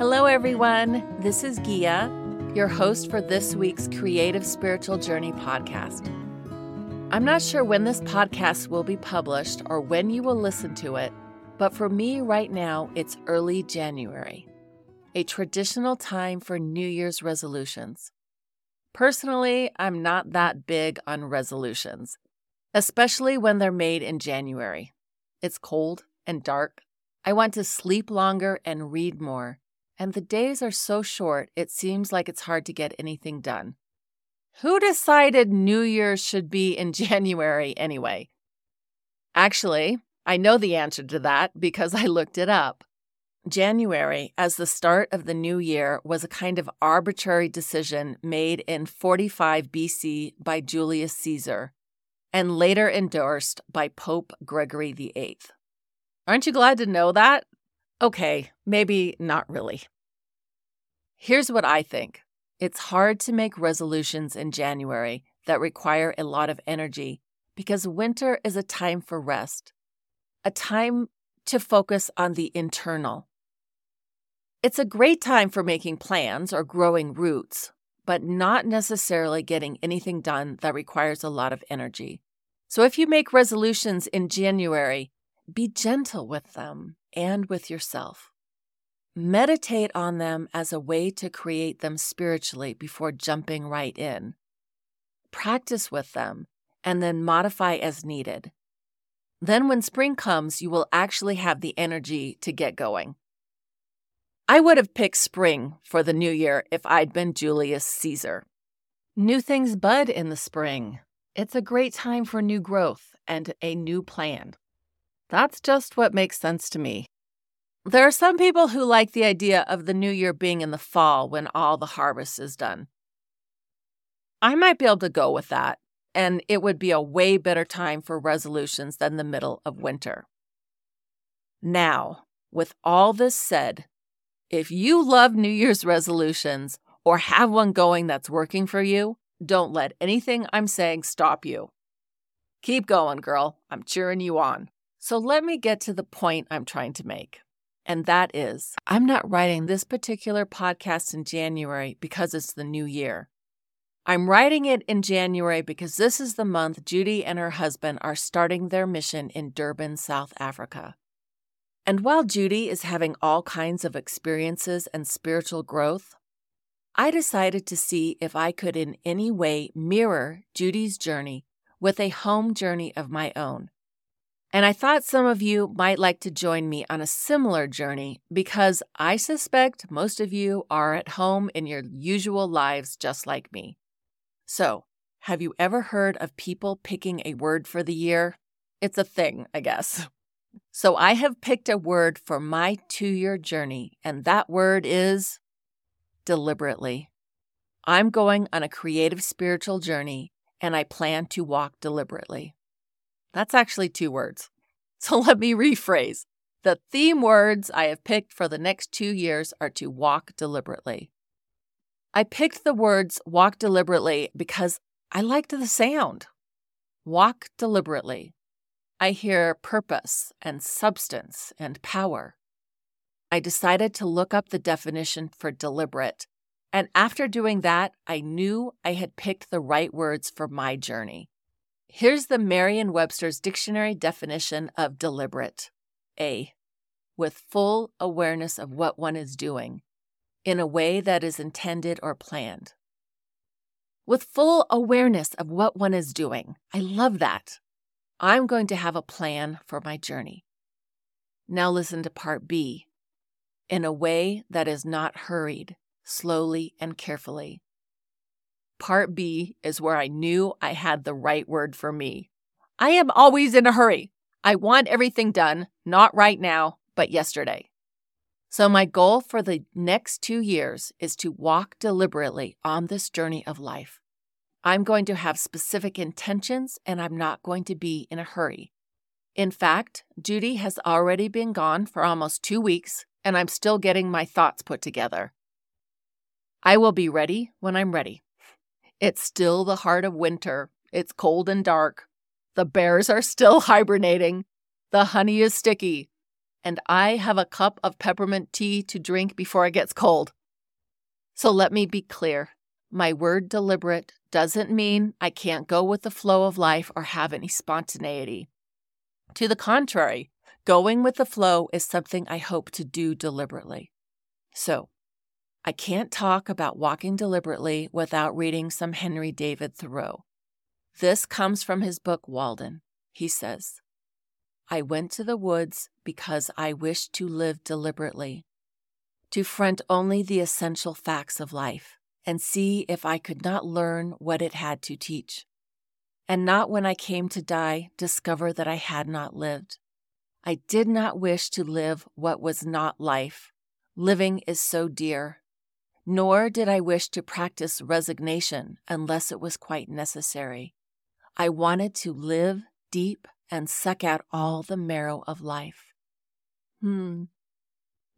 Hello, everyone. This is Ghia, your host for this week's Creative Spiritual Journey podcast. I'm not sure when this podcast will be published or when you will listen to it, but for me right now, it's early January, a traditional time for New Year's resolutions. Personally, I'm not that big on resolutions, especially when they're made in January. It's cold and dark. I want to sleep longer and read more and the days are so short, it seems like it's hard to get anything done. Who decided New Year's should be in January anyway? Actually, I know the answer to that because I looked it up. January, as the start of the new year, was a kind of arbitrary decision made in 45 BC by Julius Caesar and later endorsed by Pope Gregory VIII. Aren't you glad to know that? Okay, maybe not really. Here's what I think it's hard to make resolutions in January that require a lot of energy because winter is a time for rest, a time to focus on the internal. It's a great time for making plans or growing roots, but not necessarily getting anything done that requires a lot of energy. So if you make resolutions in January, be gentle with them and with yourself. Meditate on them as a way to create them spiritually before jumping right in. Practice with them and then modify as needed. Then, when spring comes, you will actually have the energy to get going. I would have picked spring for the new year if I'd been Julius Caesar. New things bud in the spring. It's a great time for new growth and a new plan. That's just what makes sense to me. There are some people who like the idea of the new year being in the fall when all the harvest is done. I might be able to go with that, and it would be a way better time for resolutions than the middle of winter. Now, with all this said, if you love New Year's resolutions or have one going that's working for you, don't let anything I'm saying stop you. Keep going, girl. I'm cheering you on. So let me get to the point I'm trying to make. And that is, I'm not writing this particular podcast in January because it's the new year. I'm writing it in January because this is the month Judy and her husband are starting their mission in Durban, South Africa. And while Judy is having all kinds of experiences and spiritual growth, I decided to see if I could in any way mirror Judy's journey with a home journey of my own and I thought some of you might like to join me on a similar journey because I suspect most of you are at home in your usual lives just like me. So, have you ever heard of people picking a word for the year? It's a thing, I guess. So, I have picked a word for my two year journey, and that word is deliberately. I'm going on a creative spiritual journey, and I plan to walk deliberately. That's actually two words. So let me rephrase. The theme words I have picked for the next two years are to walk deliberately. I picked the words walk deliberately because I liked the sound. Walk deliberately. I hear purpose and substance and power. I decided to look up the definition for deliberate, and after doing that, I knew I had picked the right words for my journey. Here's the Merriam Webster's dictionary definition of deliberate A. With full awareness of what one is doing, in a way that is intended or planned. With full awareness of what one is doing. I love that. I'm going to have a plan for my journey. Now listen to part B. In a way that is not hurried, slowly and carefully, Part B is where I knew I had the right word for me. I am always in a hurry. I want everything done, not right now, but yesterday. So, my goal for the next two years is to walk deliberately on this journey of life. I'm going to have specific intentions and I'm not going to be in a hurry. In fact, Judy has already been gone for almost two weeks and I'm still getting my thoughts put together. I will be ready when I'm ready. It's still the heart of winter. It's cold and dark. The bears are still hibernating. The honey is sticky. and I have a cup of peppermint tea to drink before it gets cold. So let me be clear my word deliberate doesn't mean I can't go with the flow of life or have any spontaneity. To the contrary, going with the flow is something I hope to do deliberately. So, I can't talk about walking deliberately without reading some Henry David Thoreau. This comes from his book Walden. He says, I went to the woods because I wished to live deliberately, to front only the essential facts of life and see if I could not learn what it had to teach, and not when I came to die discover that I had not lived. I did not wish to live what was not life. Living is so dear. Nor did I wish to practice resignation unless it was quite necessary. I wanted to live deep and suck out all the marrow of life. Hmm.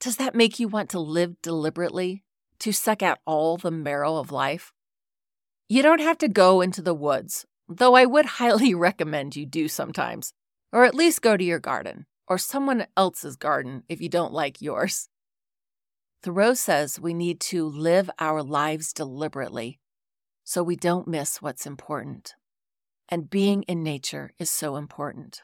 Does that make you want to live deliberately? To suck out all the marrow of life? You don't have to go into the woods, though I would highly recommend you do sometimes, or at least go to your garden, or someone else's garden if you don't like yours. Thoreau says we need to live our lives deliberately so we don't miss what's important and being in nature is so important.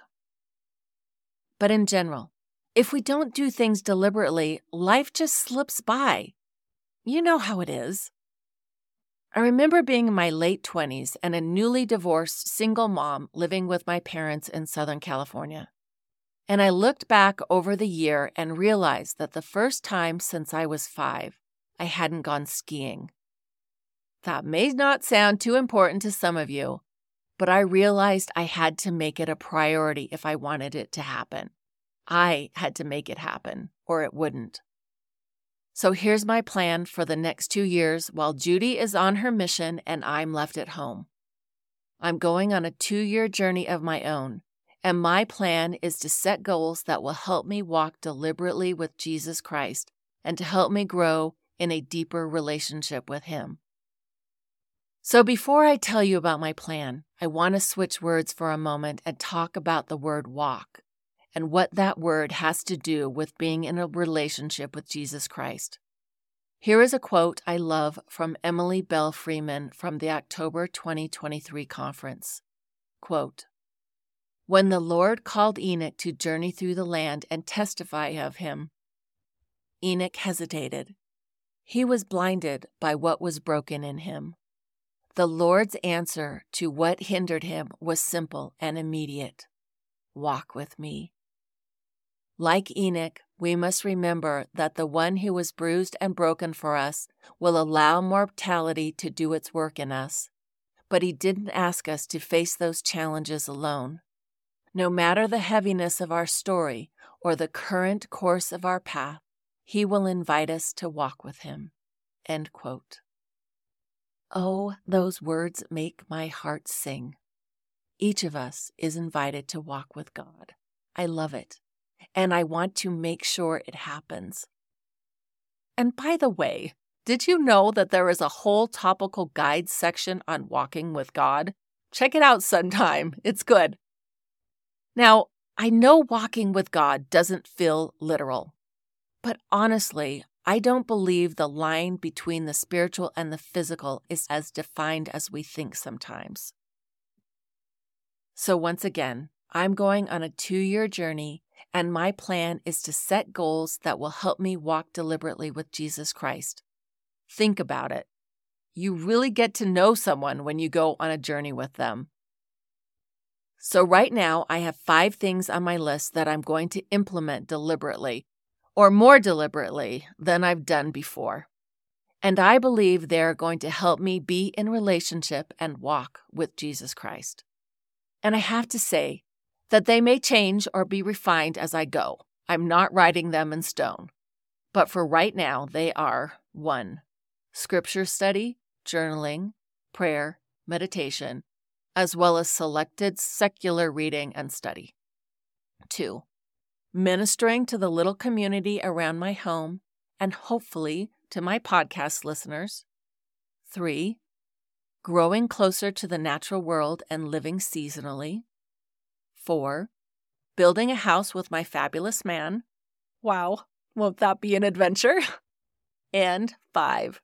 But in general, if we don't do things deliberately, life just slips by. You know how it is. I remember being in my late 20s and a newly divorced single mom living with my parents in Southern California. And I looked back over the year and realized that the first time since I was five, I hadn't gone skiing. That may not sound too important to some of you, but I realized I had to make it a priority if I wanted it to happen. I had to make it happen, or it wouldn't. So here's my plan for the next two years while Judy is on her mission and I'm left at home. I'm going on a two year journey of my own, and my plan is to set goals that will help me walk deliberately with Jesus Christ and to help me grow in a deeper relationship with Him. So, before I tell you about my plan, I want to switch words for a moment and talk about the word walk and what that word has to do with being in a relationship with Jesus Christ. Here is a quote I love from Emily Belle Freeman from the October 2023 conference. Quote, when the Lord called Enoch to journey through the land and testify of him, Enoch hesitated. He was blinded by what was broken in him. The Lord's answer to what hindered him was simple and immediate Walk with me. Like Enoch, we must remember that the one who was bruised and broken for us will allow mortality to do its work in us. But he didn't ask us to face those challenges alone. No matter the heaviness of our story or the current course of our path, he will invite us to walk with him. Oh, those words make my heart sing. Each of us is invited to walk with God. I love it, and I want to make sure it happens. And by the way, did you know that there is a whole topical guide section on walking with God? Check it out sometime. It's good. Now, I know walking with God doesn't feel literal, but honestly, I don't believe the line between the spiritual and the physical is as defined as we think sometimes. So, once again, I'm going on a two year journey, and my plan is to set goals that will help me walk deliberately with Jesus Christ. Think about it. You really get to know someone when you go on a journey with them. So, right now, I have five things on my list that I'm going to implement deliberately or more deliberately than I've done before. And I believe they're going to help me be in relationship and walk with Jesus Christ. And I have to say that they may change or be refined as I go. I'm not writing them in stone. But for right now, they are 1. Scripture study, journaling, prayer, meditation, as well as selected secular reading and study. 2 ministering to the little community around my home, and hopefully to my podcast listeners. Three, growing closer to the natural world and living seasonally. Four, building a house with my fabulous man, Wow, won't that be an adventure? and five,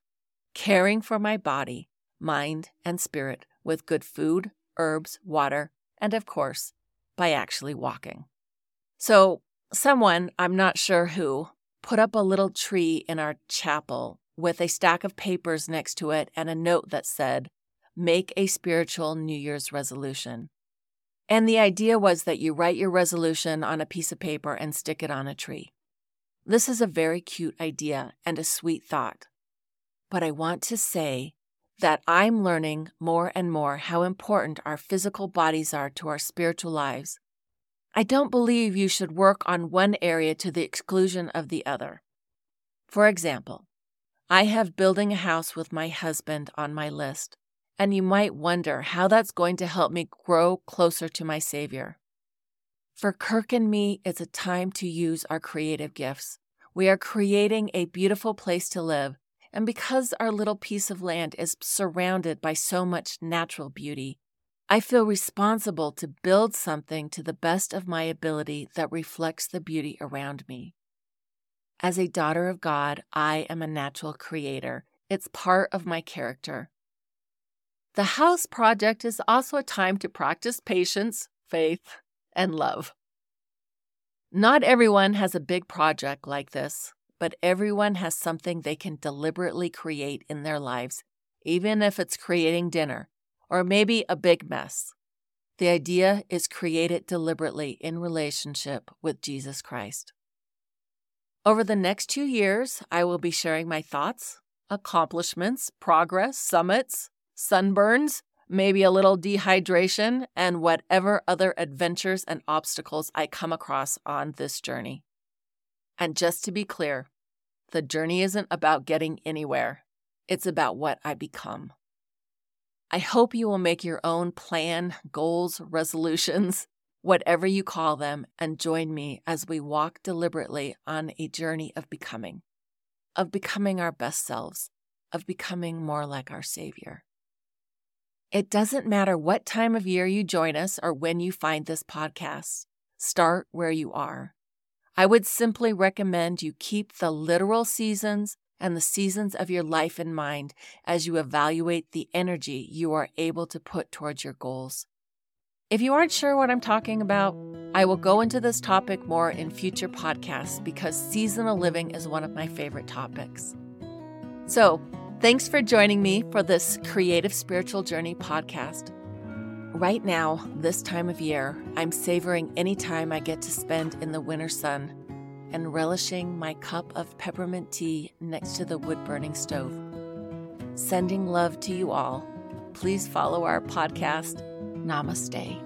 caring for my body, mind, and spirit with good food, herbs, water, and of course, by actually walking. So, someone, I'm not sure who, put up a little tree in our chapel with a stack of papers next to it and a note that said, Make a spiritual New Year's resolution. And the idea was that you write your resolution on a piece of paper and stick it on a tree. This is a very cute idea and a sweet thought. But I want to say that I'm learning more and more how important our physical bodies are to our spiritual lives. I don't believe you should work on one area to the exclusion of the other. For example, I have building a house with my husband on my list, and you might wonder how that's going to help me grow closer to my Savior. For Kirk and me, it's a time to use our creative gifts. We are creating a beautiful place to live and because our little piece of land is surrounded by so much natural beauty, I feel responsible to build something to the best of my ability that reflects the beauty around me. As a daughter of God, I am a natural creator. It's part of my character. The house project is also a time to practice patience, faith, and love. Not everyone has a big project like this but everyone has something they can deliberately create in their lives, even if it's creating dinner or maybe a big mess. The idea is create it deliberately in relationship with Jesus Christ. Over the next two years, I will be sharing my thoughts, accomplishments, progress, summits, sunburns, maybe a little dehydration, and whatever other adventures and obstacles I come across on this journey. And just to be clear, the journey isn't about getting anywhere, it's about what I become. I hope you will make your own plan, goals, resolutions, whatever you call them, and join me as we walk deliberately on a journey of becoming, of becoming our best selves, of becoming more like our Savior. It doesn't matter what time of year you join us or when you find this podcast, start where you are. I would simply recommend you keep the literal seasons and the seasons of your life in mind as you evaluate the energy you are able to put towards your goals. If you aren't sure what I'm talking about, I will go into this topic more in future podcasts because seasonal living is one of my favorite topics. So, thanks for joining me for this Creative Spiritual Journey podcast. Right now, this time of year, I'm savoring any time I get to spend in the winter sun and relishing my cup of peppermint tea next to the wood burning stove. Sending love to you all. Please follow our podcast. Namaste.